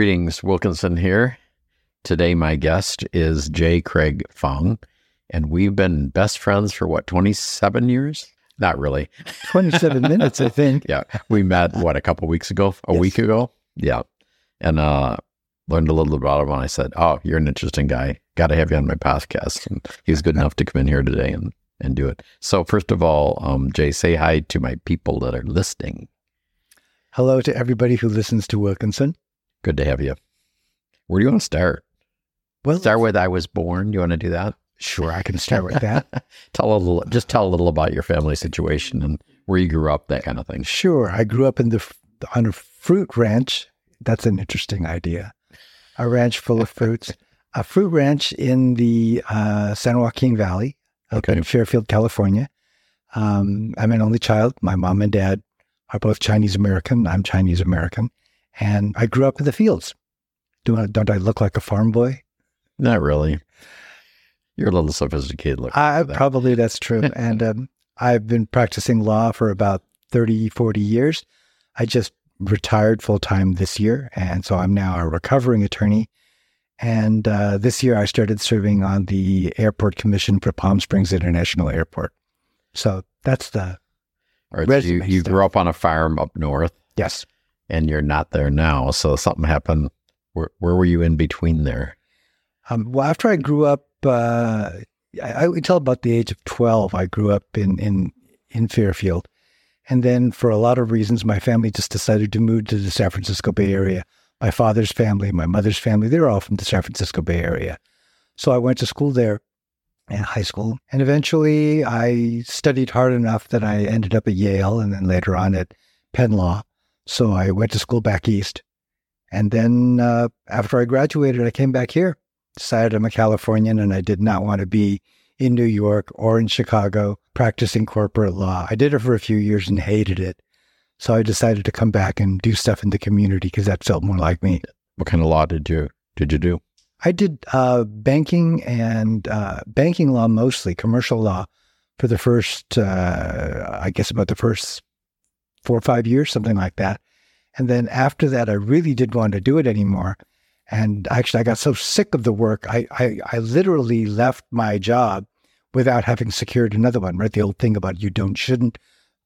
Greetings, Wilkinson here. Today, my guest is J. Craig Fong, and we've been best friends for what, 27 years? Not really. 27 minutes, I think. Yeah. We met, what, a couple weeks ago? A Yes. week ago? Yeah. And uh, learned a little bit about him. And I said, Oh, you're an interesting guy. Got to have you on my podcast. And he was good enough to come in here today and, and do it. So, first of all, um, Jay, say hi to my people that are listening. Hello to everybody who listens to Wilkinson. Good to have you. Where do you want to start? Well, Start with I was born. You want to do that? sure, I can start with that. tell a little, just tell a little about your family situation and where you grew up, that kind of thing. Sure, I grew up in the on a fruit ranch. That's an interesting idea. A ranch full of fruits. A fruit ranch in the uh, San Joaquin Valley, up Okay. in Fairfield, California. Um, I'm an only child. My mom and dad are both Chinese American. I'm Chinese American, and I grew up in the fields. Do I, don't I look like a farm boy? Not really. You're a little sophisticated looking. I, that. probably that's true. and um, I've been practicing law for about 30, 40 years. I just retired full time this year. And so I'm now a recovering attorney. And uh, this year I started serving on the Airport Commission for Palm Springs International Airport. So that's the, All right, so you, you grew up on a farm up north yes. And you're not there now. So something happened. Where, where were you in between there? Um, well, after I grew up, uh, I, until about the age of twelve, I grew up in in in Fairfield, and then for a lot of reasons, my family just decided to move to the San Francisco Bay Area. My father's family, my mother's family, they're all from the San Francisco Bay Area, so I went to school there, in high school, and eventually I studied hard enough that I ended up at Yale, and then later on at Penn Law. So I went to school back east, and then uh, after I graduated, I came back here decided I'm a Californian and I did not want to be in New York or in Chicago practicing corporate law. I did it for a few years and hated it. So I decided to come back and do stuff in the community because that felt more like me. What kind of law did you did you do? I did uh, banking and uh, banking law mostly, commercial law, for the first, uh, I guess, about the first four or five years, something like that. And then after that, I really didn't want to do it anymore. And actually, I got so sick of the work, I, I, I literally left my job without having secured another one. Right, the old thing about you don't shouldn't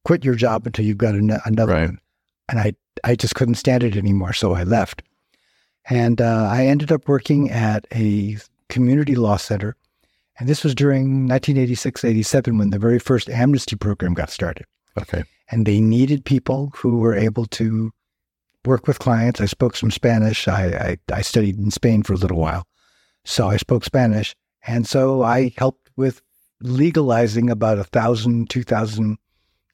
quit your job until you've got an, another Right. one. And I I just couldn't stand it anymore, so I left. And uh, I ended up working at a community law center. And this was during 1986 87 when the very first amnesty program got started. Okay. And they needed people who were able to work with clients. I spoke some Spanish. I, I, I studied in Spain for a little while. So I spoke Spanish. And so I helped with legalizing about a thousand, two thousand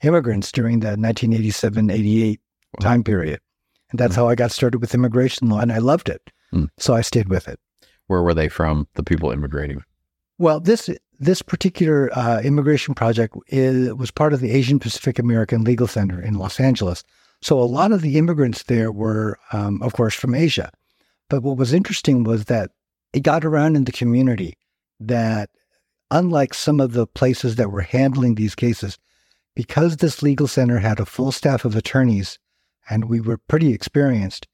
immigrants during the 1987 88 Wow. time period. And that's how I got started with immigration law. And I loved it. Hmm. So I stayed with it. Where were they from? The people immigrating. Well, this this particular uh, immigration project is, was part of the Asian Pacific American Legal Center in Los Angeles. So a lot of the immigrants there were, um, of course, from Asia. But what was interesting was that it got around in the community that, unlike some of the places that were handling these cases, because this legal center had a full staff of attorneys and we were pretty experienced,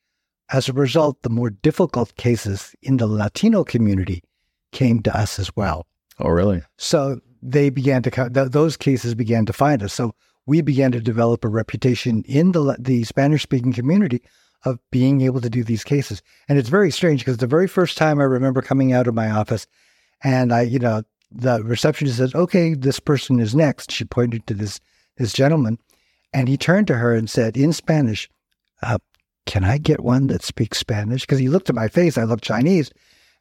as a result, the more difficult cases in the Latino community came to us as well. Oh, really? So they began to th- those cases began to find us. So we began to develop a reputation in the the Spanish speaking community of being able to do these cases. And it's very strange because the very first time I remember coming out of my office, and I, you know, the receptionist says, "Okay, this person is next." She pointed to this this gentleman, and he turned to her and said in Spanish, uh, "Can I get one that speaks Spanish?" Because he looked at my face, I looked Chinese,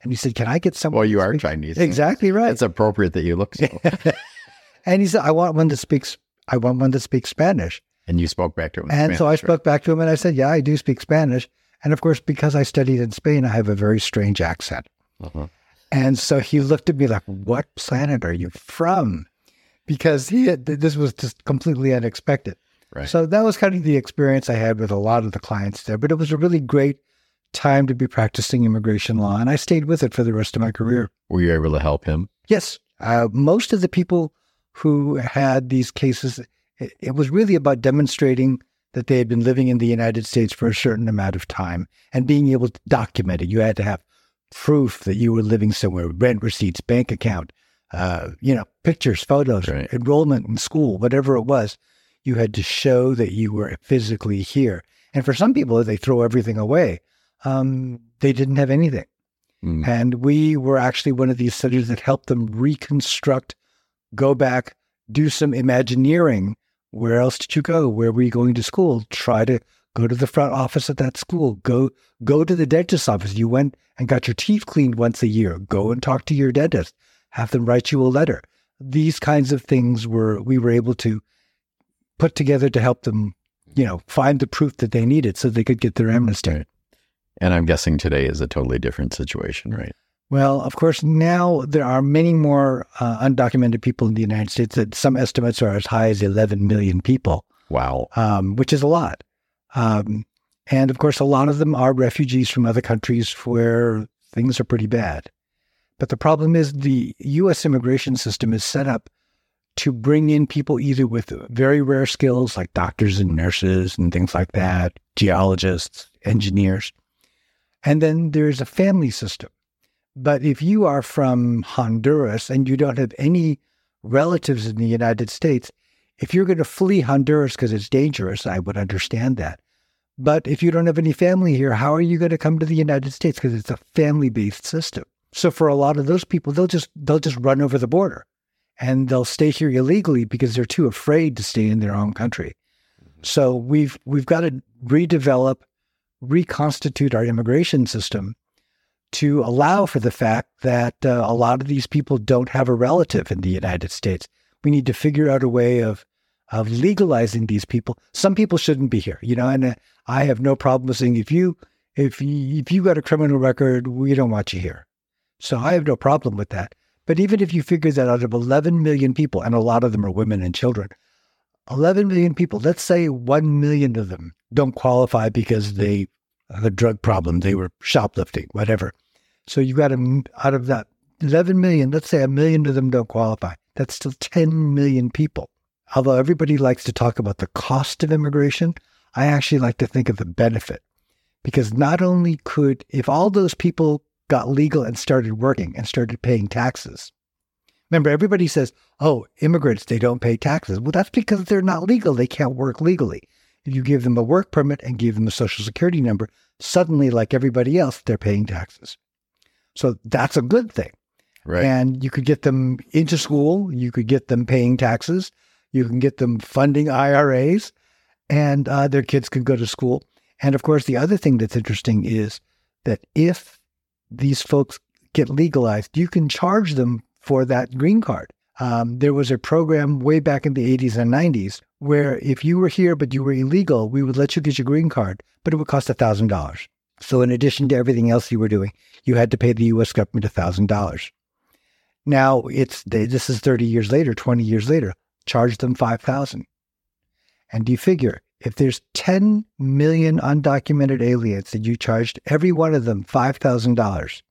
and he said, "Can I get someone?" Well, you are speaks-" Chinese. Exactly right. It's appropriate that you look so. and he said, I want one that speaks, I want one that speaks Spanish. and you spoke back to him. in And so I Spanish, right? spoke back to him and I said, Yeah, I do speak Spanish. And of course, because I studied in Spain, I have a very strange accent. Uh-huh. And so he looked at me like, What planet are you from? Because he had, this was just completely unexpected. Right. So that was kind of the experience I had with a lot of the clients there. But it was a really great time to be practicing immigration law. And I stayed with it for the rest of my career. Were you able to help him? Yes. Uh, most of the people who had these cases, it, it was really about demonstrating that they had been living in the United States for a certain amount of time and being able to document it. You had to have proof that you were living somewhere, rent receipts, bank account, uh, you know, pictures, photos, Right. enrollment in school, whatever it was. You had to show that you were physically here. And for some people, they throw everything away, um, they didn't have anything. Mm. And we were actually one of these studies that helped them reconstruct, go back, do some imagineering. Where else did you go? Where were you going to school? Try to go to the front office at that school. Go go to the dentist's office. You went and got your teeth cleaned once a year. Go and talk to your dentist. Have them write you a letter. These kinds of things were we were able to put together to help them, you know, find the proof that they needed so they could get their amnesty. And I'm guessing today is a totally different situation, right? Well, of course, now there are many more uh, undocumented people in the United States. That some estimates are as high as 11 million people, Wow. um, which is a lot. Um, and of course, a lot of them are refugees from other countries where things are pretty bad. But the problem is the U.S. immigration system is set up to bring in people either with very rare skills like doctors and nurses and things like that, geologists, engineers. And then there's a family system. But if you are from Honduras and you don't have any relatives in the United States, if you're going to flee Honduras because it's dangerous, I would understand that. But if you don't have any family here, how are you going to come to the United States? Because it's a family-based system. So for a lot of those people, they'll just they'll just run over the border, and they'll stay here illegally because they're too afraid to stay in their own country. Mm-hmm. So we've we've got to redevelop, reconstitute our immigration system to allow for the fact that uh, a lot of these people don't have a relative in the United States. We need to figure out a way of of legalizing these people. Some people shouldn't be here, you know, and uh, I have no problem saying if you if you, if you got a criminal record, we don't want you here. So I have no problem with that. But even if you figure that out of 11 million people, and a lot of them are women and children, 11 million people, let's say 1 million of them don't qualify because they had a drug problem, they were shoplifting, whatever. So you got a, out of that 11 million, let's say a million of them don't qualify. That's still 10 million people. Although everybody likes to talk about the cost of immigration, I actually like to think of the benefit. Because not only could, if all those people got legal and started working and started paying taxes, remember, everybody says, oh, immigrants, they don't pay taxes. Well, that's because they're not legal. They can't work legally. If you give them a work permit and give them a social security number, suddenly, like everybody else, they're paying taxes. So that's a good thing. Right. And you could get them into school, you could get them paying taxes, you can get them funding IRAs, and uh, their kids could go to school. And of course, the other thing that's interesting is that if these folks get legalized, you can charge them for that green card. Um, there was a program way back in the 80s and 90s where if you were here but you were illegal, we would let you get your green card, but it would cost $1,000. So, in addition to everything else you were doing, you had to pay the U.S. government $1,000. Now it's this is 30 years later, 20 years later. Charge them 5,000. And do you figure if there's 10 million undocumented aliens and you charged every one of them $5,000,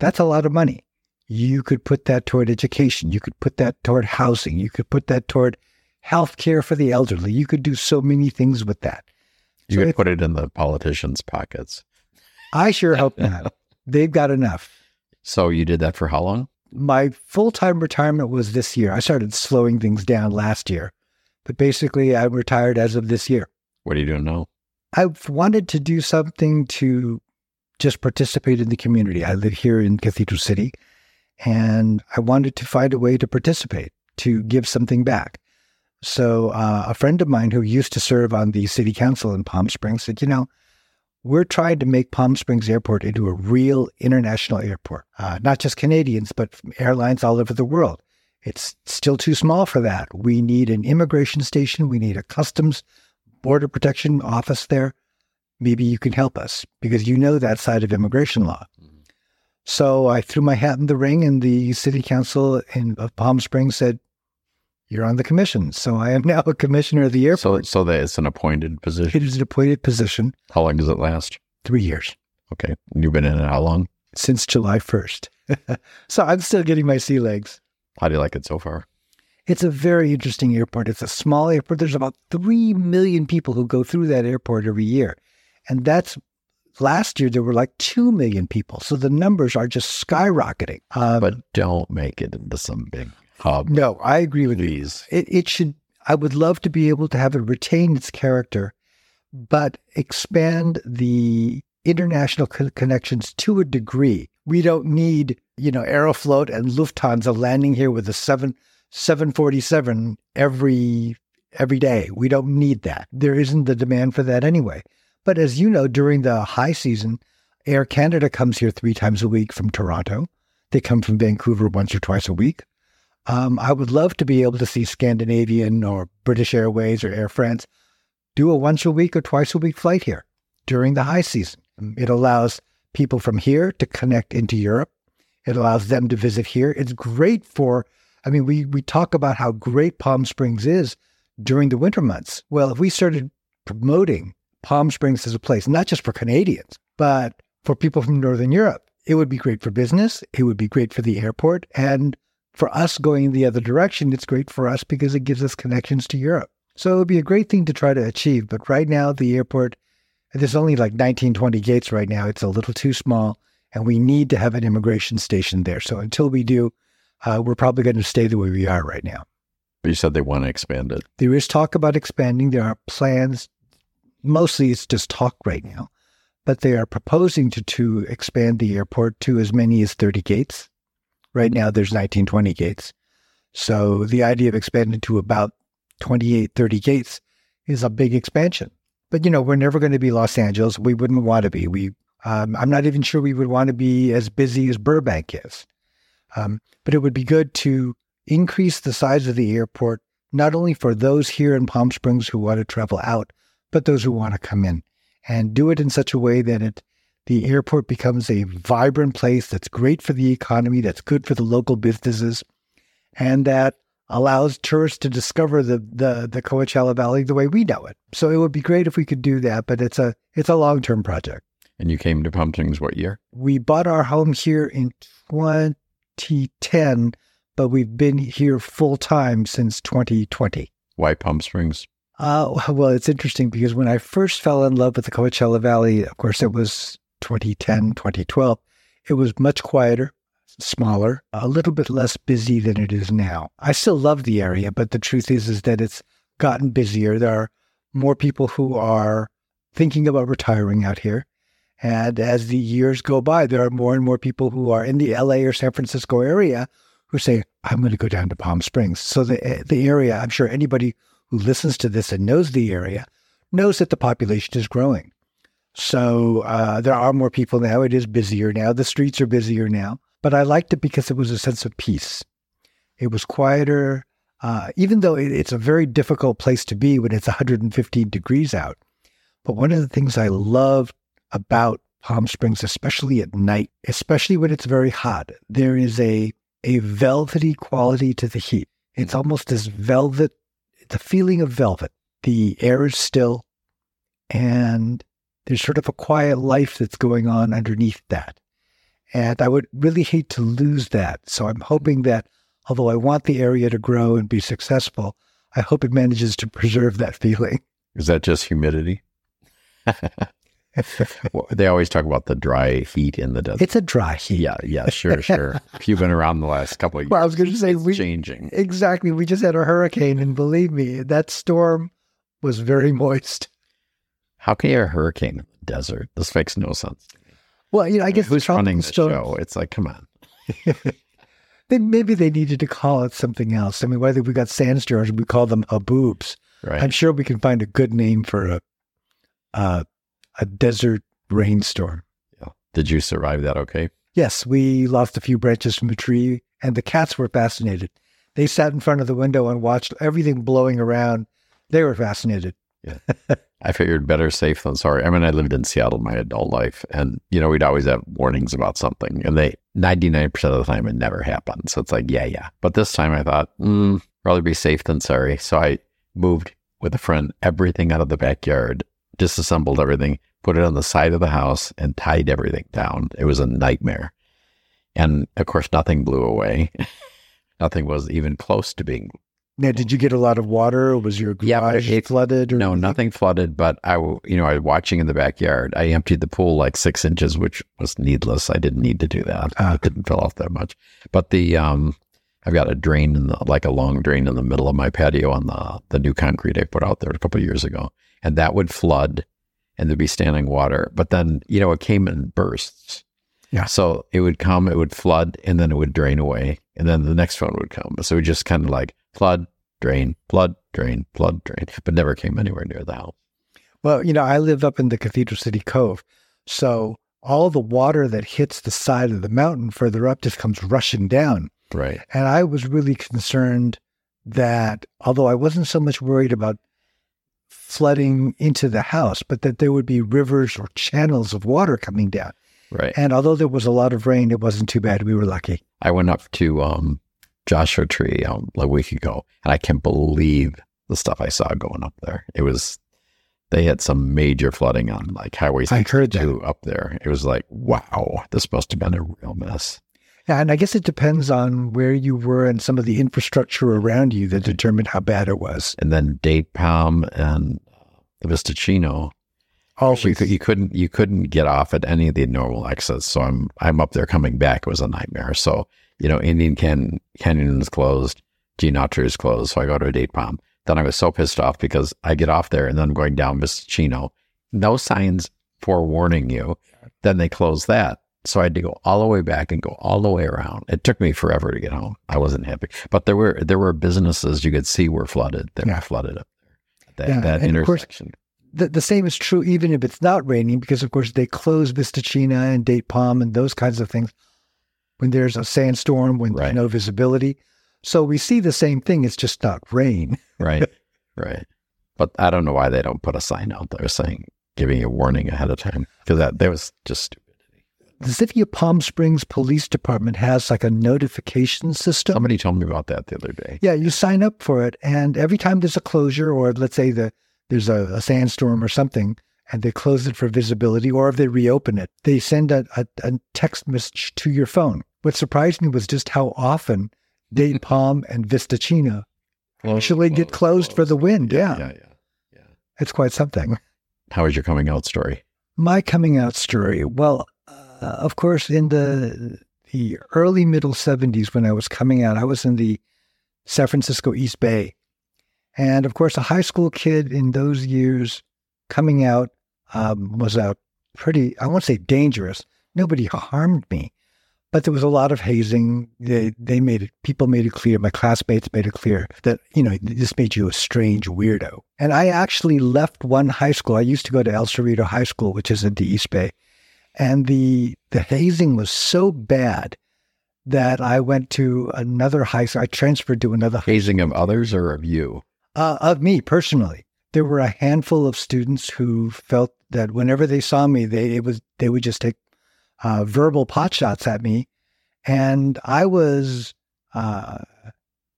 that's a lot of money. You could put that toward education. You could put that toward housing. You could put that toward health care for the elderly. You could do so many things with that. you so could put it in the politicians' pockets. I sure hope not. They've got enough. So you did that for how long? My full time retirement was this year. I started slowing things down last year, but basically, I'm retired as of this year. What are you doing now? I've wanted to do something to just participate in the community. I live here in Cathedral City, and I wanted to find a way to participate, to give something back. So, uh, a friend of mine who used to serve on the city council in Palm Springs said, You know, we're trying to make Palm Springs Airport into a real international airport, uh, not just Canadians, but airlines all over the world. It's still too small for that. We need an immigration station. We need a customs border protection office there. Maybe you can help us because you know that side of immigration law. So I threw my hat in the ring, and the city council in, of Palm Springs said, You're on the commission. So I am now a commissioner of the airport. So, so that it's an appointed position. it is an appointed position, How long does it last? three years. Okay. You've been in it how long? since July 1st. so I'm still getting my sea legs. How do you like it so far? It's a very interesting airport. It's a small airport. There's about 3 million people who go through that airport every year. And that's last year, there were like 2 million people. So the numbers are just skyrocketing. Um, but don't make it into some big hub. no, I agree with you. It, it should, I would love to be able to have it retain its character, but expand the international co- connections to a degree. We don't need, you know, Aeroflot and Lufthansa landing here with a seven, 747 every, every day. We don't need that. There isn't the demand for that anyway. But as you know, during the high season, Air Canada comes here three times a week from Toronto. They come from Vancouver once or twice a week. Um, I would love to be able to see Scandinavian or British Airways or Air France do a once a week or twice a week flight here during the high season. It allows people from here to connect into Europe. It allows them to visit here. It's great for, I mean, we, we talk about how great Palm Springs is during the winter months. Well, if we started promoting Palm Springs is a place, not just for Canadians, but for people from Northern Europe, it would be great for business. It would be great for the airport. And for us going the other direction, it's great for us because it gives us connections to Europe. So it would be a great thing to try to achieve. But right now, the airport, there's only like 19, 20 gates right now. It's a little too small, and we need to have an immigration station there. So until we do, uh, we're probably going to stay the way we are right now. But you said they want to expand it. There is talk about expanding. There are plans. Mostly it's just talk right now, but they are proposing to, to expand the airport to as many as 30 gates. Right now there's 19, 20 gates. So the idea of expanding to about 28, 30 gates is a big expansion. But, you know, we're never going to be Los Angeles. We wouldn't want to be. We, um, I'm not even sure we would want to be as busy as Burbank is. Um, but it would be good to increase the size of the airport, not only for those here in Palm Springs who want to travel out, but those who want to come in and do it in such a way that it, the airport becomes a vibrant place that's great for the economy, that's good for the local businesses, and that allows tourists to discover the, the, the Coachella Valley the way we know it. So it would be great if we could do that, but it's a, it's a long-term project. And you came to Palm Springs what year? We bought our home here in 2010, but we've been here full time since 2020. Why Palm Springs? Uh, well, it's interesting because when I first fell in love with the Coachella Valley, of course, it was 2010, 2012. It was much quieter, smaller, a little bit less busy than it is now. I still love the area, but the truth is, is that it's gotten busier. There are more people who are thinking about retiring out here. And as the years go by, there are more and more people who are in the LA or San Francisco area who say, I'm going to go down to Palm Springs. So the, the area, I'm sure anybody who listens to this and knows the area knows that the population is growing. So uh, there are more people now. It is busier now. The streets are busier now. But I liked it because it was a sense of peace. It was quieter, uh, even though it, it's a very difficult place to be when it's 115 degrees out. But one of the things I love about Palm Springs, especially at night, especially when it's very hot, there is a a velvety quality to the heat. It's almost as velvet, the feeling of velvet. The air is still, and there's sort of a quiet life that's going on underneath that. And I would really hate to lose that. So I'm hoping that although I want the area to grow and be successful, I hope it manages to preserve that feeling. Is that just humidity? well, they always talk about the dry heat in the desert. It's a dry heat. Yeah, yeah, sure, sure. if you've been around the last couple of years, Well, I was going to say it's we changing. exactly. We just had a hurricane, and believe me, that storm was very moist. How can you have a hurricane in the desert? This makes no sense. Well, you know, I guess who's tropical running the storms- show? It's like, come on. They, maybe they needed to call it something else. I mean, whether we got sandstorms, we call them haboobs. Right. I'm sure we can find a good name for a uh, a desert rainstorm. Yeah. Did you survive that okay? Yes, we lost a few branches from a tree, and the cats were fascinated. They sat in front of the window and watched everything blowing around. They were fascinated. Yeah. I figured better safe than sorry. I mean, I lived in Seattle my adult life, and you know, we'd always have warnings about something, and they 99% of the time it never happened. So it's like, yeah, yeah. But this time I thought, mm, rather be safe than sorry. So I moved with a friend everything out of the backyard, disassembled everything, put it on the side of the house, and tied everything down. It was a nightmare. And of course, nothing blew away. nothing was even close to being Now, did you get a lot of water? Was your Yeah, garage it- flooded? Or No, anything? nothing flooded, but I, you know, I was watching in the backyard. I emptied the pool like six inches, which was needless. I didn't need to do that. Ah. It didn't fill off that much. But the, um, I've got a drain in the, like a long drain in the middle of my patio on the, the new concrete I put out there a couple of years ago. And that would flood and there'd be standing water. But then, you know, it came in bursts. Yeah. So it would come, it would flood, and then it would drain away. And then the next one would come. So it just kind of like flood, drain, flood, drain, flood, drain, but never came anywhere near the house. Well, you know, I live up in the Cathedral City Cove. So all the water that hits the side of the mountain further up just comes rushing down. Right. And I was really concerned that although I wasn't so much worried about flooding into the house, but that there would be rivers or channels of water coming down. Right. And although there was a lot of rain, it wasn't too bad. We were lucky. I went up to um, Joshua Tree um, a week ago, and I can't believe the stuff I saw going up there. It was they had some major flooding on like Highway I heard that. 62 up there. It was like, wow, this must have been a real mess. Yeah, and I guess it depends on where you were and some of the infrastructure around you that determined how bad it was. And then Date Palm and uh, Vista Chino, Always. you, you couldn't you couldn't get off at any of the normal exits. So I'm I'm up there coming back. It was a nightmare. So you know, Indian Can- Canyon is closed, Gene Autry is closed. So I go to a Date Palm. Then I was so pissed off because I get off there and then I'm going down Vista Chino, no signs forewarning you. Then they close that. So I had to go all the way back and go all the way around. It took me forever to get home. I wasn't happy, but there were there were businesses you could see were flooded. Yeah. were flooded up there. That, Yeah, that and of course- intersection. the, the same is true even if it's not raining, because of course they close Vista Chino and Date Palm and those kinds of things when there's a sandstorm, when Right. there's no visibility. So we see the same thing. It's just not rain. right, right. But I don't know why they don't put a sign out there saying giving you a warning ahead of time because that that was just. The City of Palm Springs Police Department has like a notification system. Somebody told me about that the other day. Yeah, you sign up for it, and every time there's a closure, or let's say the there's a, a sandstorm or something, and they close it for visibility, or if they reopen it, they send a, a, a text message to your phone. What surprised me was just how often Date Palm and Vista Chino actually get closed for the wind. Yeah, yeah, yeah, yeah. it's quite something. How was your coming out story? My coming out story. Well, uh, of course, in the the early middle seventies, when I was coming out, I was in the San Francisco East Bay, and of course, a high school kid in those years coming out um, was a pretty. I won't say dangerous. Nobody harmed me, but there was a lot of hazing. They they made it. People made it clear. My classmates made it clear that you know this made you a strange weirdo. And I actually left one high school. I used to go to El Cerrito High School, which is in the East Bay, and the the hazing was so bad that I went to another high school. I transferred to another Hazing of others or of you? uh, of me personally. There were a handful of students who felt that whenever they saw me, they it was they would just take uh, verbal pot shots at me, and I was uh,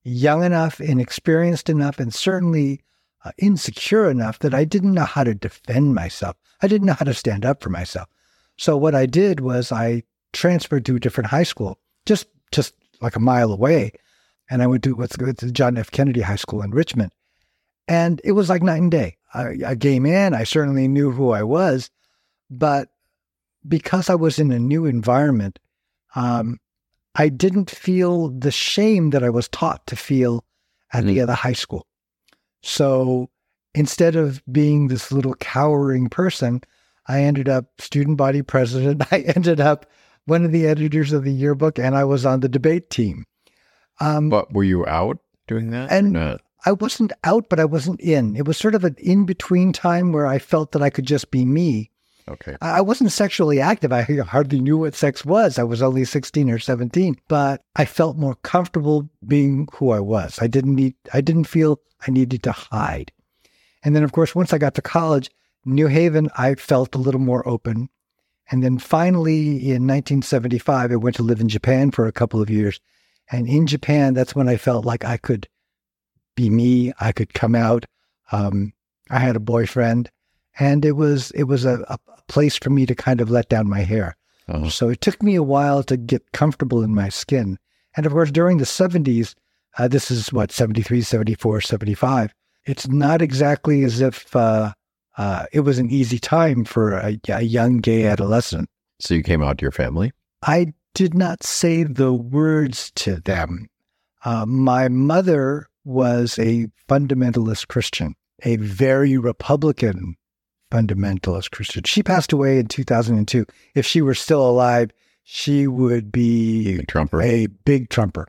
young enough, inexperienced enough, and certainly uh, insecure enough that I didn't know how to defend myself. I didn't know how to stand up for myself. So what I did was I transferred to a different high school, just just like a mile away, and I went to what's the John F. Kennedy High School in Richmond. And it was like night and day. I, a gay man, I certainly knew who I was, but because I was in a new environment, um, I didn't feel the shame that I was taught to feel at the Mm. other high school. So instead of being this little cowering person, I ended up student body president. I ended up one of the editors of the yearbook, and I was on the debate team. Um, But were you out doing that? And-? I wasn't out, but I wasn't in. It was sort of an in between time where I felt that I could just be me. okay, I I wasn't sexually active. I hardly knew what sex was. I was only 16 or 17, but I felt more comfortable being who I was. I didn't need, I didn't feel I needed to hide. And then, of course, once I got to college, New Haven, I felt a little more open. And then finally in 1975, I went to live in Japan for a couple of years. And in Japan, that's when I felt like I could be me. I could come out. Um, I had a boyfriend, and it was it was a, a place for me to kind of let down my hair. Oh, So it took me a while to get comfortable in my skin. And of course, during the 70s, Uh, this is what, 73, 74, 75. It's not exactly as if uh, uh, it was an easy time for a, a young gay adolescent. So you came out to your family? I did not say the words to them. Uh, my mother was a fundamentalist Christian, a very Republican fundamentalist Christian. She passed away in 2002. If she were still alive, she would be A Trumper? a big Trumper.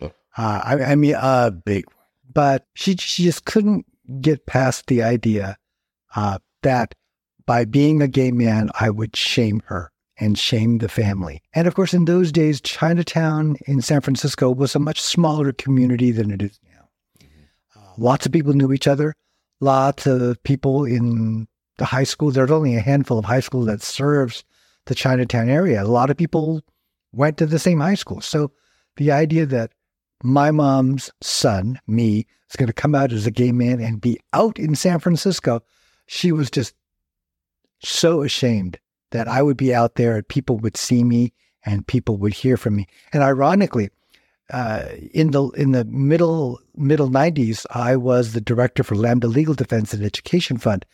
Oh. Uh, I, I mean, a big one. But she, she just couldn't get past the idea uh, that by being a gay man, I would shame her and shame the family. And of course, in those days, Chinatown in San Francisco was a much smaller community than it is now. Uh, lots of people knew each other. Lots of people in the high school. There's only a handful of high schools that serves the Chinatown area. A lot of people went to the same high school. So the idea that my mom's son, me, is going to come out as a gay man and be out in San Francisco, she was just so ashamed that I would be out there and people would see me and people would hear from me. And ironically, uh, in the in the middle middle '90s, I was the director for Lambda Legal Defense and Education Fund,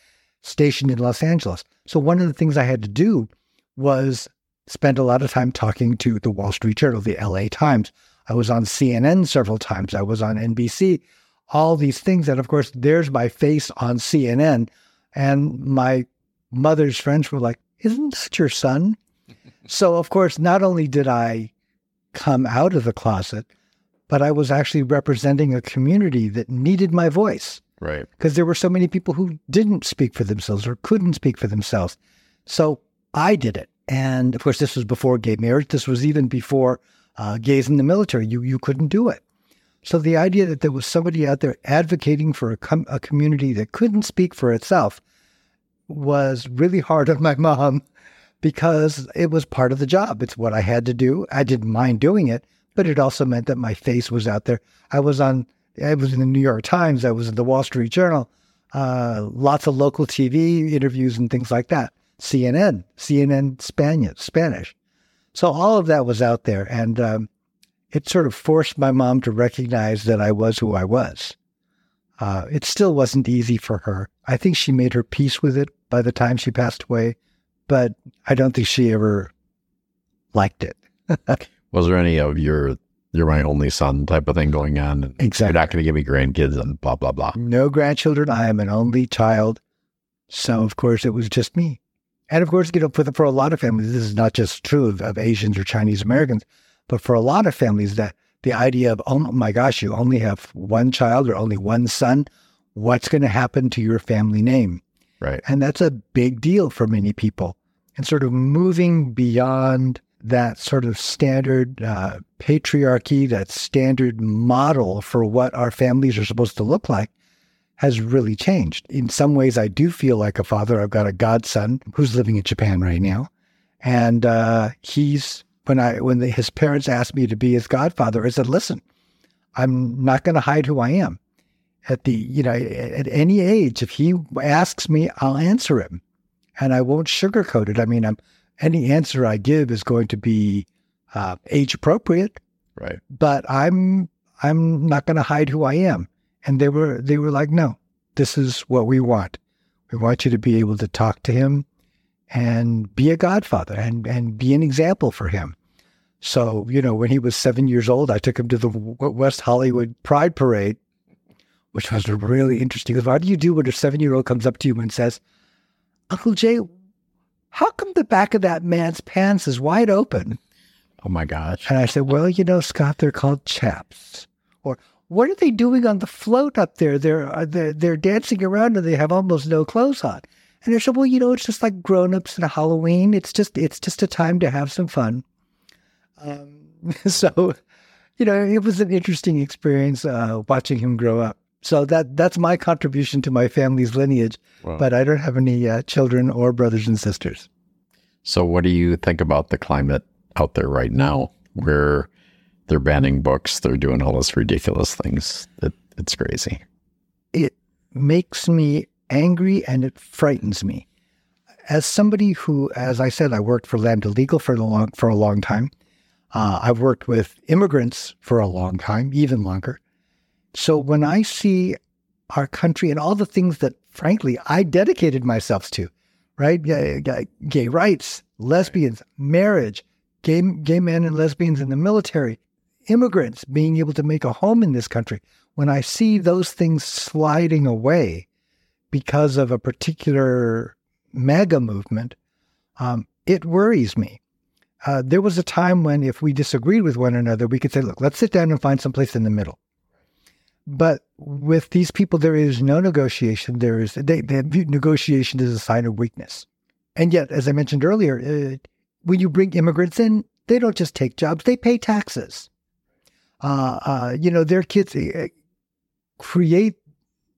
stationed in Los Angeles. So one of the things I had to do was spend a lot of time talking to the Wall Street Journal, the LA Times. I was on CNN several times. I was on NBC. All these things, and of course, there's my face on CNN, and my mother's friends were like, "Isn't that your son?" so, of course, not only did I come out of the closet, but I was actually representing a community that needed my voice Right. because there were so many people who didn't speak for themselves or couldn't speak for themselves. So I did it. And of course, this was before gay marriage. This was even before uh, gays in the military. You, you couldn't do it. So the idea that there was somebody out there advocating for a, com- a community that couldn't speak for itself was really hard on my mom because it was part of the job. It's what I had to do. I didn't mind doing it, but it also meant that my face was out there. I was on, I was in the New York Times, I was in the Wall Street Journal, uh, lots of local TV interviews and things like that. CNN, CNN Spanish, Spanish. So all of that was out there, and um, it sort of forced my mom to recognize that I was who I was. Uh, it still wasn't easy for her. I think she made her peace with it by the time she passed away, but I don't think she ever liked it. Was there any of your you're my only son type of thing going on? Exactly. You're not going to give me grandkids and blah blah blah. No grandchildren. I am an only child. So, of course, it was just me. And of course, you know, for, the, for a lot of families, this is not just true of, of Asians or Chinese Americans, but for a lot of families, that the idea of, oh my gosh, you only have one child or only one son, what's going to happen to your family name? Right. And that's a big deal for many people. And sort of moving beyond that sort of standard uh, patriarchy, that standard model for what our families are supposed to look like, has really changed. In some ways, I do feel like a father. I've got a godson who's living in Japan right now, and uh, he's when I when the, his parents asked me to be his godfather, I said, "Listen, I'm not going to hide who I am. At the you know at any age, if he asks me, I'll answer him, and I won't sugarcoat it. I mean, I'm any answer I give is going to be uh, age appropriate, Right. but I'm I'm not going to hide who I am. And they were they were like, no, this is what we want. We want you to be able to talk to him and be a godfather and and be an example for him. So you know, when he was seven years old, I took him to the West Hollywood Pride Parade, which was really interesting. Because what do you do when a seven year old comes up to you and says, "Uncle Jay, how come the back of that man's pants is wide open?" Oh my gosh. And I said, Well, you know, Scott, they're called chaps. Or what are they doing on the float up there? They're uh, they're, they're dancing around and they have almost no clothes on. And I said, Well, you know, it's just like grown ups and Halloween. It's just it's just a time to have some fun. Um, so, you know, it was an interesting experience uh, watching him grow up. So that that's my contribution to my family's lineage. Wow. But I don't have any uh, children or brothers and sisters. So, what do you think about the climate out there right now, where they're banning books, they're doing all this ridiculous things? It, it's crazy. it makes me angry and it frightens me. As somebody who, as I said, I worked for Lambda Legal for long for a long time, Uh, I've worked with immigrants for a long time, even longer. So when I see our country and all the things that, frankly, I dedicated myself to, right? Gay rights, lesbians, marriage, gay, gay men and lesbians in the military, immigrants being able to make a home in this country. When I see those things sliding away because of a particular MAGA movement, um, it worries me. Uh, there was a time when, if we disagreed with one another, we could say, look, let's sit down and find some place in the middle. But with these people, there is no negotiation. There is they, they negotiation as a sign of weakness. And yet, as I mentioned earlier, uh, when you bring immigrants in, they don't just take jobs; they pay taxes. Uh, uh, you know, their kids uh, create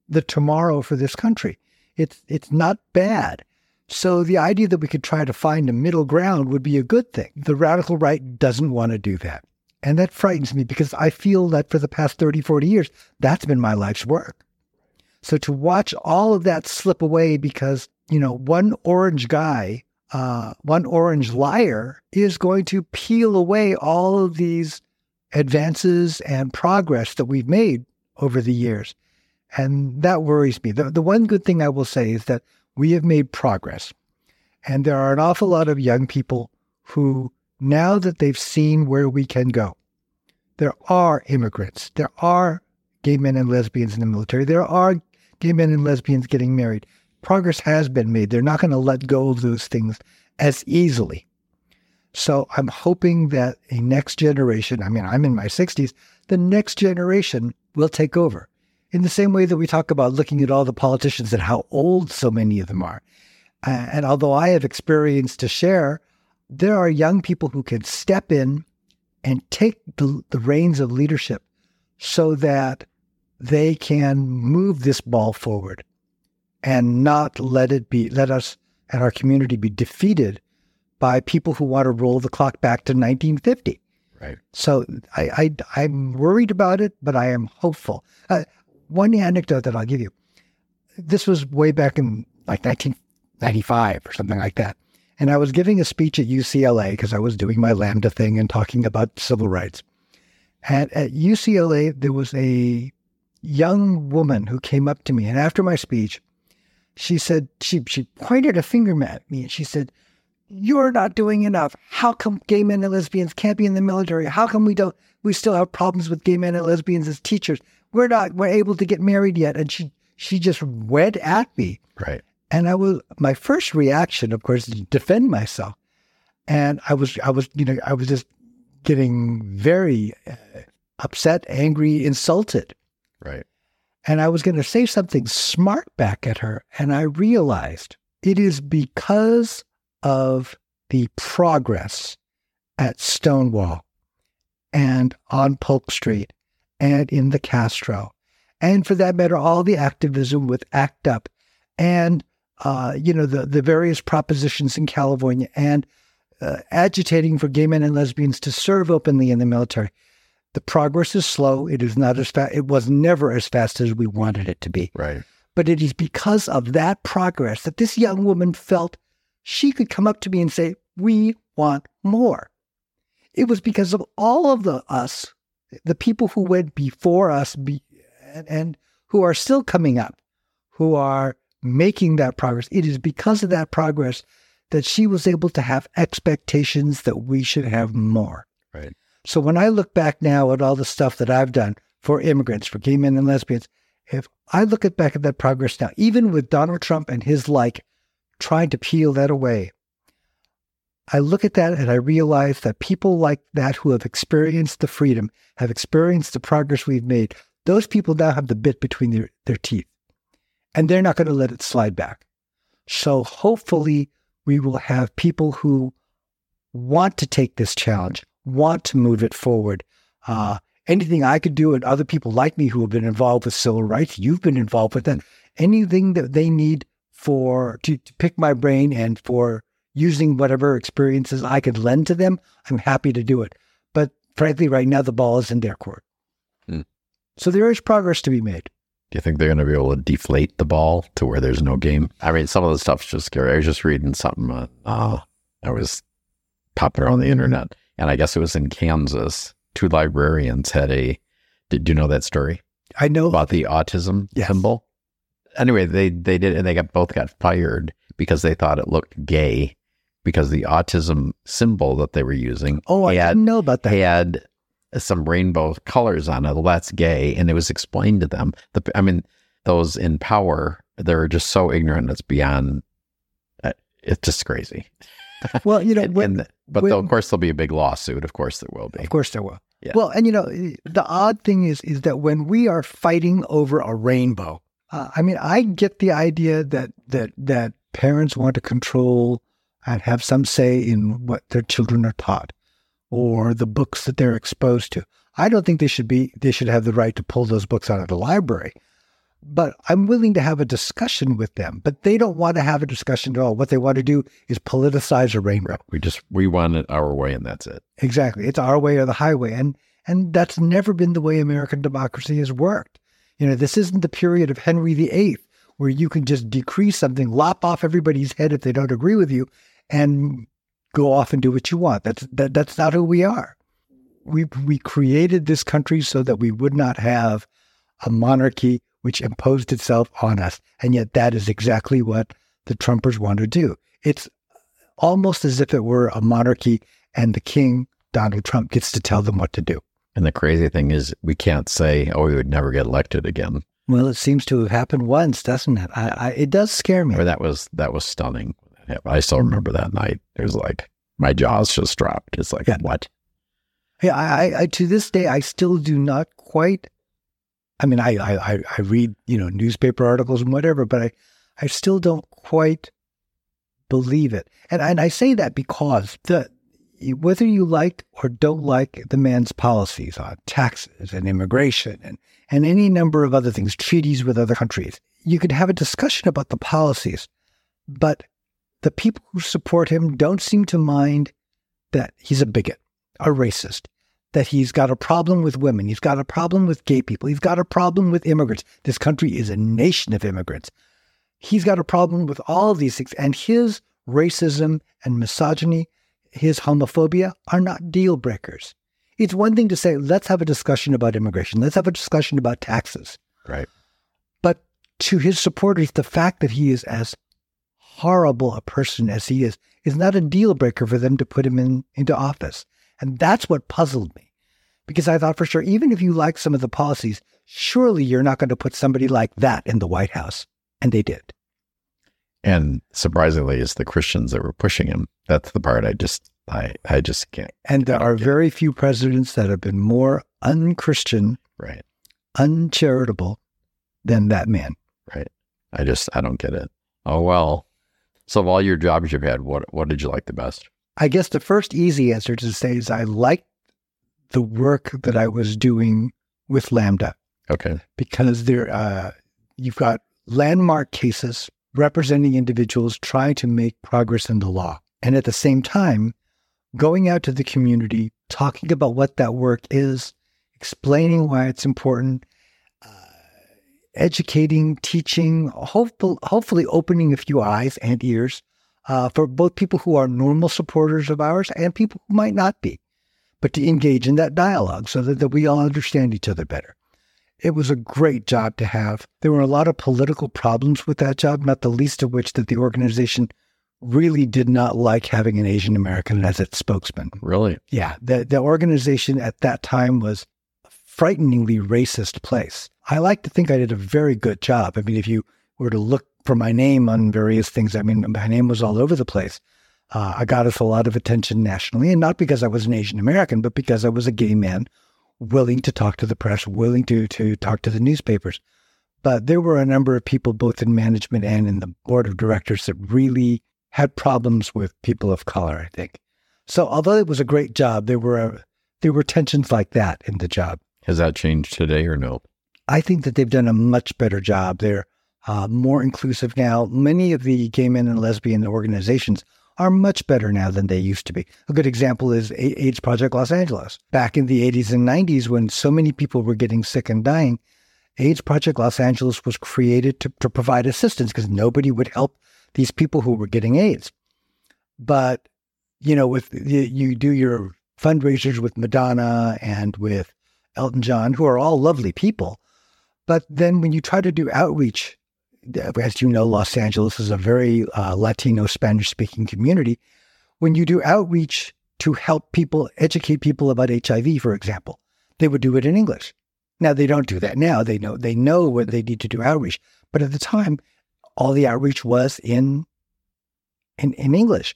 the tomorrow for this country. It's it's not bad. So the idea that we could try to find a middle ground would be a good thing. The radical right doesn't want to do that. And that frightens me because I feel that for the past 30, 40 years, that's been my life's work. So to watch all of that slip away because, you know, one orange guy, uh, one orange liar is going to peel away all of these advances and progress that we've made over the years. And that worries me. The, the one good thing I will say is that we have made progress. And there are an awful lot of young people who now that they've seen where we can go, there are immigrants, there are gay men and lesbians in the military, there are gay men and lesbians getting married. Progress has been made. They're not going to let go of those things as easily. So I'm hoping that a next generation, I mean, I'm in my 60s, the next generation will take over. In the same way that we talk about looking at all the politicians and how old so many of them are. Uh, and although I have experience to share, there are young people who can step in and take the, the reins of leadership so that they can move this ball forward and not let it be, let us and our community be defeated by people who want to roll the clock back to 1950. Right. So I, I am worried about it, but I am hopeful. Uh, one anecdote that I'll give you. This was way back in like 1995 or something like that. And I was giving a speech at UCLA because I was doing my Lambda thing and talking about civil rights. And at UCLA, there was a young woman who came up to me. And after my speech, she said, she, she pointed a finger at me and she said, You're not doing enough. How come gay men and lesbians can't be in the military? How come we don't, we still have problems with gay men and lesbians as teachers? We're not, we're able to get married yet. And she, she just went at me. Right. And I was my first reaction, of course, is to defend myself. And I was, I was, you know, I was just getting very uh, upset, angry, insulted. Right. And I was going to say something smart back at her. And I realized it is because of the progress at Stonewall and on Polk Street and in the Castro. And for that matter, all the activism with ACT UP and uh, you know, the, the various propositions in California and uh, agitating for gay men and lesbians to serve openly in the military. The progress is slow. It is not as fast. It was never as fast as we wanted it to be. Right. But it is because of that progress that this young woman felt she could come up to me and say, "We want more." It was because of all of the us, the people who went before us, be, and, and who are still coming up, who are making that progress. It is because of that progress that she was able to have expectations that we should have more. Right. So when I look back now at all the stuff that I've done for immigrants, for gay men and lesbians, if I look at back at that progress now, even with Donald Trump and his like trying to peel that away, I look at that and I realize that people like that who have experienced the freedom, have experienced the progress we've made, those people now have the bit between their, their teeth and they're not going to let it slide back. So hopefully, we will have people who want to take this challenge, want to move it forward. Uh, anything I could do, and other people like me who have been involved with civil rights, you've been involved with that. Anything that they need for to, to pick my brain and for using whatever experiences I could lend to them, I'm happy to do it. But frankly, right now the ball is in their court. Hmm. So there is progress to be made. Do you think they're going to be able to deflate the ball to where there's no game? I mean, some of the stuff's just scary. I was just reading something. Uh, uh, I was popping around the internet, and I guess it was in Kansas. Two librarians had a. Did you know that story I know about the autism Yes. symbol? Anyway, they they did, and they got both got fired because they thought it looked gay because the autism symbol that they were using Oh, I had didn't know about that. had some rainbow colors on it. Well, that's gay, and it was explained to them. The, I mean, those in power, they're just so ignorant. It's beyond. uh, It's just crazy. Well, you know, And- when, and- but when- though, of course, there'll be a big lawsuit. Of course, there will be. Of course there will. Yeah. Well, and you know, the odd thing is is that when we are fighting over a rainbow, uh, I mean, I get the idea that that that parents want to control and have some say in what their children are taught or the books that they're exposed to. I don't think they should be they should have the right to pull those books out of the library. But I'm willing to have a discussion with them. But they don't want to have a discussion at all. What they want to do is politicize a rainbow. We just we want it our way, and that's it. Exactly. It's our way or the highway. And and that's never been the way American democracy has worked. You know, this isn't the period of Henry VIII where you can just decree something, lop off everybody's head if they don't agree with you, and go off and do what you want. That's that, that's not who we are. We we created this country so that we would not have a monarchy which imposed itself on us. And yet that is exactly what the Trumpers want to do. It's almost as if it were a monarchy and the king, Donald Trump, gets to tell them what to do. And the crazy thing is, we can't say, "Oh, we would never get elected again." Well, it seems to have happened once, doesn't it? I, I, it does scare me. Or that was that was stunning. I still remember that night. It was like my jaws just dropped. It's like Yeah. what? Yeah, I, I, to this day I still do not quite. I mean, I, I, I- I read you know newspaper articles and whatever, but I, I still don't quite believe it. And and I say that because the whether you like or don't like the man's policies on taxes and immigration and and any number of other things, treaties with other countries, you could have a discussion about the policies, but the people who support him don't seem to mind that he's a bigot, a racist, that he's got a problem with women, he's got a problem with gay people, he's got a problem with immigrants. This country is a nation of immigrants. He's got a problem with all of these things, and his racism and misogyny, his homophobia are not deal breakers. It's one thing to say, let's have a discussion about immigration, let's have a discussion about taxes. Right. But to his supporters, the fact that he is as horrible a person as he is is not a deal breaker for them to put him in into office. And that's what puzzled me. Because I thought for sure, even if you like some of the policies, surely you're not going to put somebody like that in the White House. And they did. And surprisingly, it's the Christians that were pushing him. That's the part I just I I just can't. And there are it. very few presidents that have been more unchristian, Right. uncharitable than that man. Right. I just I don't get it. Oh well. So of all your jobs you've had, what what did you like the best? I guess the first easy answer to say is I liked the work that I was doing with Lambda. Okay. because there uh, you've got landmark cases representing individuals trying to make progress in the law and at the same time going out to the community talking about what that work is explaining why it's important educating teaching hopefully, hopefully opening a few eyes and ears uh, for both people who are normal supporters of ours and people who might not be but to engage in that dialogue so that, that we all understand each other better it was a great job to have. There were a lot of political problems with that job, not the least of which that the organization really did not like having an Asian American as its spokesman. Really? Yeah, the, the organization at that time was a frighteningly racist place. I like to think I did a very good job. I mean, if you were to look for my name on various things, I mean, my name was all over the place. Uh, I got us a lot of attention nationally, and not because I was an Asian American, but because I was a gay man willing to talk to the press, willing to to talk to the newspapers. But there were a number of people, both in management and in the board of directors, that really had problems with people of color. I think. So, although it was a great job, there were there were tensions like that in the job. Has that changed today or no? I think that they've done a much better job. They're uh, more inclusive now. Many of the gay men and lesbian organizations are much better now than they used to be. A good example is AIDS Project Los Angeles. Back in the 80s and 90s, when so many people were getting sick and dying, AIDS Project Los Angeles was created to, to provide assistance because nobody would help these people who were getting AIDS. But, you know, with you, you do your fundraisers with Madonna and with Elton John, who are all lovely people. But then when you try to do outreach, as you know, Los Angeles is a very uh, Latino Spanish speaking community. When you do outreach to help people, educate people about HIV, for example, they would do it in English. Now they don't do that now. They know they know what they need to do outreach. But at the time, all the outreach was in in, in English.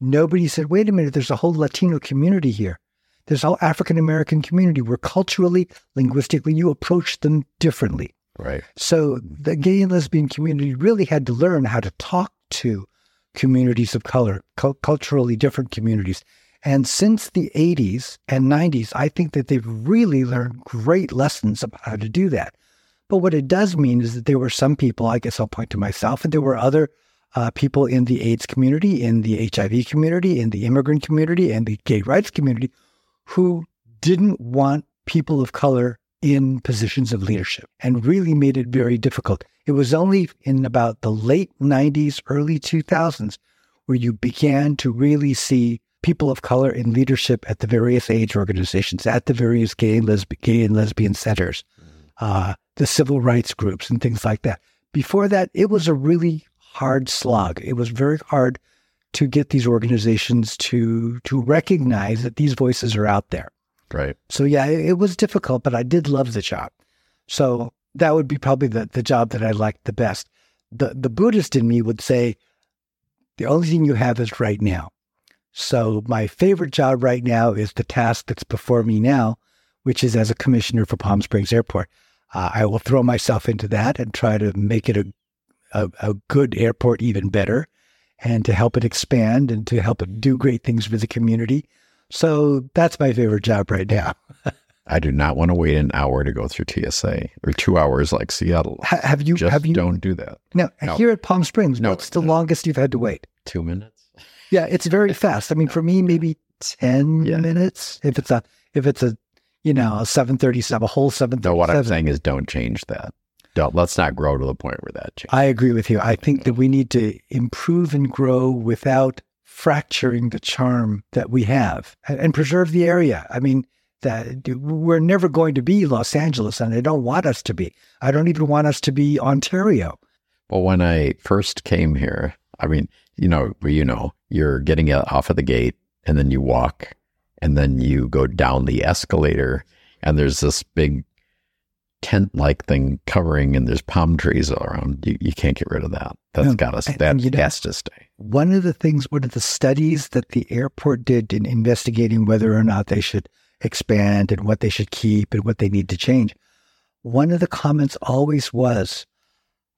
Nobody said, wait a minute, there's a whole Latino community here. There's whole African American community where culturally, linguistically, you approach them differently. Right. So the gay and lesbian community really had to learn how to talk to communities of color, cu- culturally different communities. And since the 80s and 90s, I think that they've really learned great lessons about how to do that. But what it does mean is that there were some people, I guess I'll point to myself, and there were other uh, people in the AIDS community, in the HIV community, in the immigrant community, and the gay rights community who didn't want people of color in positions of leadership and really made it very difficult. It was only in about the late 90s, early 2000s where you began to really see people of color in leadership at the various AIDS organizations, at the various gay and, lesb- gay and lesbian centers, uh, the civil rights groups, and things like that. Before that, it was a really hard slog. It was very hard to get these organizations to to recognize that these voices are out there. Right. So yeah, it, it was difficult, but I did love the job. So that would be probably the, the job that I liked the best. The the Buddhist in me would say the only thing you have is right now. So my favorite job right now is the task that's before me now, which is as a commissioner for Palm Springs Airport. Uh, I will throw myself into that and try to make it a, a, a good airport even better and to help it expand and to help it do great things for the community. So that's my favorite job right now. I do not want to wait an hour to go through TSA or two hours like Seattle. Ha- have you? Just have you? don't do that. Now No. here at Palm Springs, No. what's the longest you've had to wait? Two minutes. Yeah, it's very fast. I mean, for me, maybe ten Yeah. minutes. If it's a, if it's a, you know, a seven thirty-seven, a whole seven No, what I'm saying is don't change that. Don't let's not grow to the point where that changes. I agree with you. I think that we need to improve and grow without fracturing the charm that we have and, and preserve the area. I mean, that we're never going to be Los Angeles, and I don't want us to be. I don't even want us to be Ontario. Well, when I first came here, I mean, you know, you know, you're getting off of the gate and then you walk and then you go down the escalator and there's this big tent like thing covering and there's palm trees all around. You, you can't get rid of that. That's No, got and- that you don't- has to stay. One of the things, one of the studies that the airport did in investigating whether or not they should expand and what they should keep and what they need to change, one of the comments always was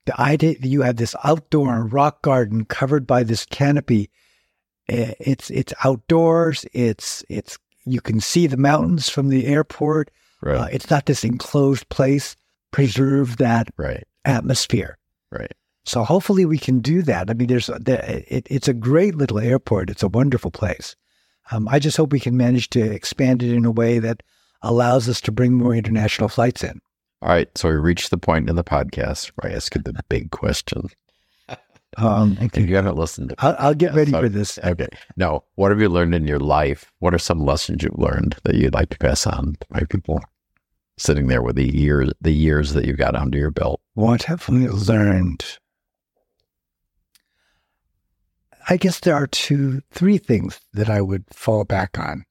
the idea that you have this outdoor rock garden covered by this canopy. It's it's outdoors. It's it's you can see the mountains from the airport. Right. Uh, it's not this enclosed place. Preserve that right. atmosphere. Right. So hopefully we can do that. I mean, there's the, it, it's a great little airport. It's a wonderful place. Um, I just hope we can manage to expand it in a way that allows us to bring more international flights in. All right. So we reached the point in the podcast where I ask you the big question. Um, And you haven't listened to I'll, I'll get ready So- for this. Okay. No. What have you learned in your life? What are some lessons you've learned that you'd like to pass on to my people sitting there with the years, the years that you've got under your belt? What have we learned? I guess there are two, three things that I would fall back on.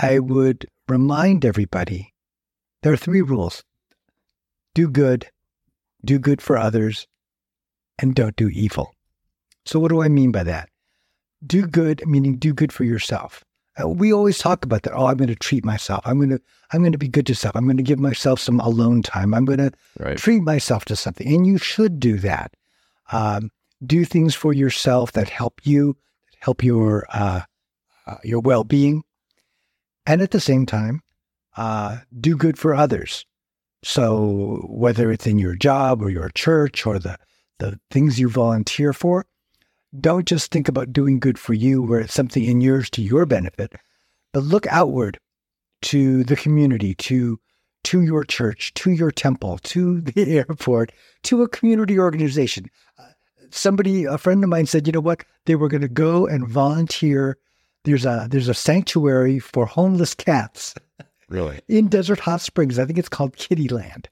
I would remind everybody there are three rules do good, do good for others, and don't do evil. So, what do I mean by that? Do good, meaning do good for yourself. Uh, we always talk about that. Oh, I'm going to treat myself. I'm going to, I'm going to be good to self. I'm going to give myself some alone time. I'm going to Right. treat myself to something. And you should do that. Um, do things for yourself that help you, help your uh, uh, your well being, and at the same time, uh, do good for others. So whether it's in your job or your church or the the things you volunteer for, don't just think about doing good for you where it's something in yours to your benefit, but look outward to the community, to to your church, to your temple, to the airport, to a community organization. Uh, somebody, a friend of mine said, you know what? They were going to go and volunteer there's a there's a sanctuary for homeless cats Really? in Desert Hot Springs. I think it's called Kitty Land.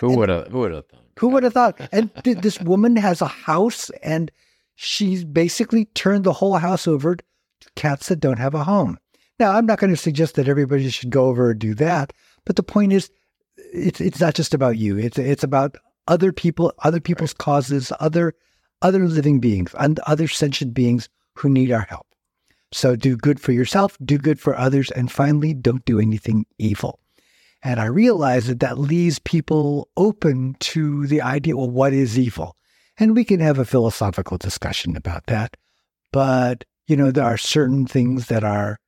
Who would have? Who would have thought? Who would have thought? And th- this woman has a house, and she's basically turned the whole house over to cats that don't have a home. Now, I'm not going to suggest that everybody should go over and do that, but the point is, it's it's not just about you. It's it's about other people, other people's causes, other other living beings, and other sentient beings who need our help. So do good for yourself, do good for others, and finally, don't do anything evil. And I realize that that leaves people open to the idea, well, what is evil? And we can have a philosophical discussion about that. But, you know, there are certain things that are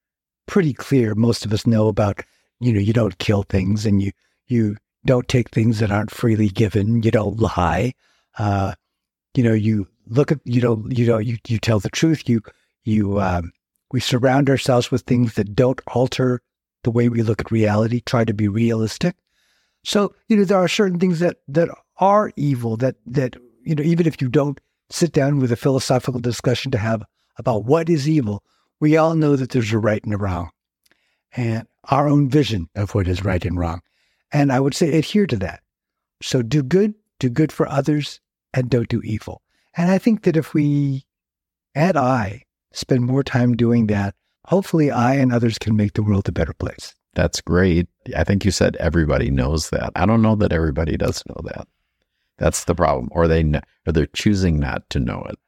pretty clear. Most of us know about, you know, you don't kill things and you, you don't take things that aren't freely given. You don't lie. Uh, you know, you look at, you don't, you don't, you, you tell the truth. You, you, um, we surround ourselves with things that don't alter the way we look at reality, try to be realistic. So, you know, there are certain things that that are evil that that, you know, even if you don't sit down with a philosophical discussion to have about what is evil, we all know that there's a right and a wrong. And our own vision of what is right and wrong. And I would say adhere to that. So do good, do good for others, and don't do evil. And I think that if we and I spend more time doing that, hopefully I and others can make the world a better place. That's great. I think you said everybody knows that. I don't know that everybody does know that. That's the problem, or they or they're choosing not to know it.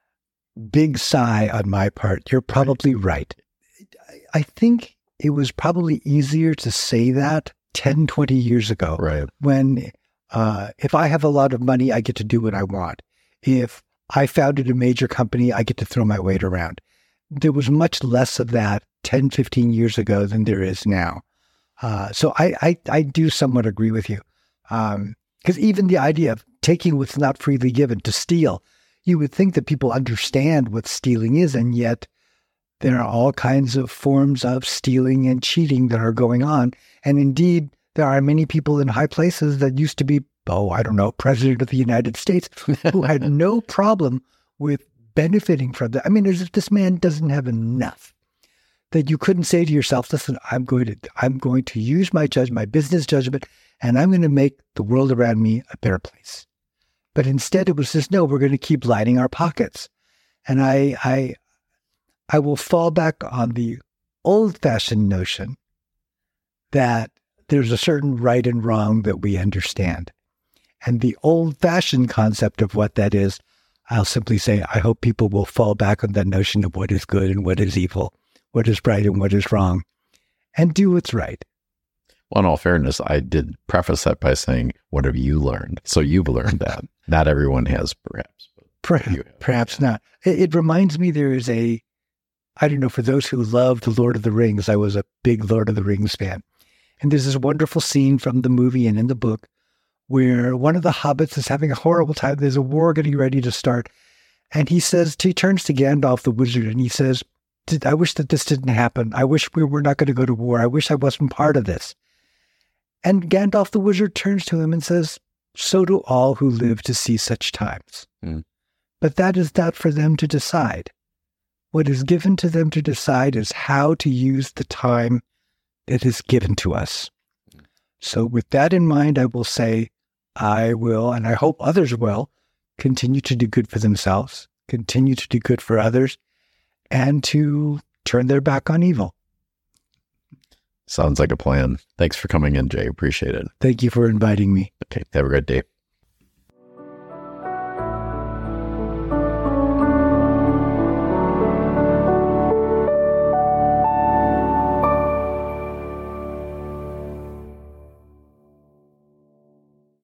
Big sigh on my part. You're probably right. I think it was probably easier to say that 10, 20 years ago Right. when uh, if I have a lot of money, I get to do what I want. If I founded a major company, I get to throw my weight around. There was much less of that 10, 15 years ago than there is now. Uh, so I, I, I do somewhat agree with you. Because even the idea of taking what's not freely given to steal, you would think that people understand what stealing is, and yet there are all kinds of forms of stealing and cheating that are going on. And indeed, there are many people in high places that used to be, oh, I don't know, president of the United States who had no problem with benefiting from that. I mean, as if this man doesn't have enough that you couldn't say to yourself, listen, I'm going to I'm going to use my judge, my business judgment, and I'm going to make the world around me a better place. But instead it was just, no, we're going to keep lining our pockets. And I I I will fall back on the old fashioned notion that there's a certain right and wrong that we understand. And the old fashioned concept of what that is, I'll simply say, I hope people will fall back on that notion of what is good and what is evil, what is right and what is wrong, and do what's right. Well, in all fairness, I did preface that by saying, "What have you learned?" So you've learned that. Not everyone has, perhaps. Perhaps, perhaps not. It, it reminds me there is a, I don't know, for those who love The Lord of the Rings, I was a big Lord of the Rings fan. And there's this wonderful scene from the movie and in the book where one of the hobbits is having a horrible time. There's a war getting ready to start. And he says, he turns to Gandalf the wizard and he says, I wish that this didn't happen. I wish we were not going to go to war. I wish I wasn't part of this. And Gandalf the wizard turns to him and says, So do all who live to see such times. Hmm. But that is not for them to decide. What is given to them to decide is how to use the time that is given to us. Hmm. So, with that in mind, I will say, I will, and I hope others will, continue to do good for themselves, continue to do good for others, and to turn their back on evil. sounds like a plan. Thanks for coming in, Jay. Appreciate it. Thank you for inviting me. Okay. Have a great day.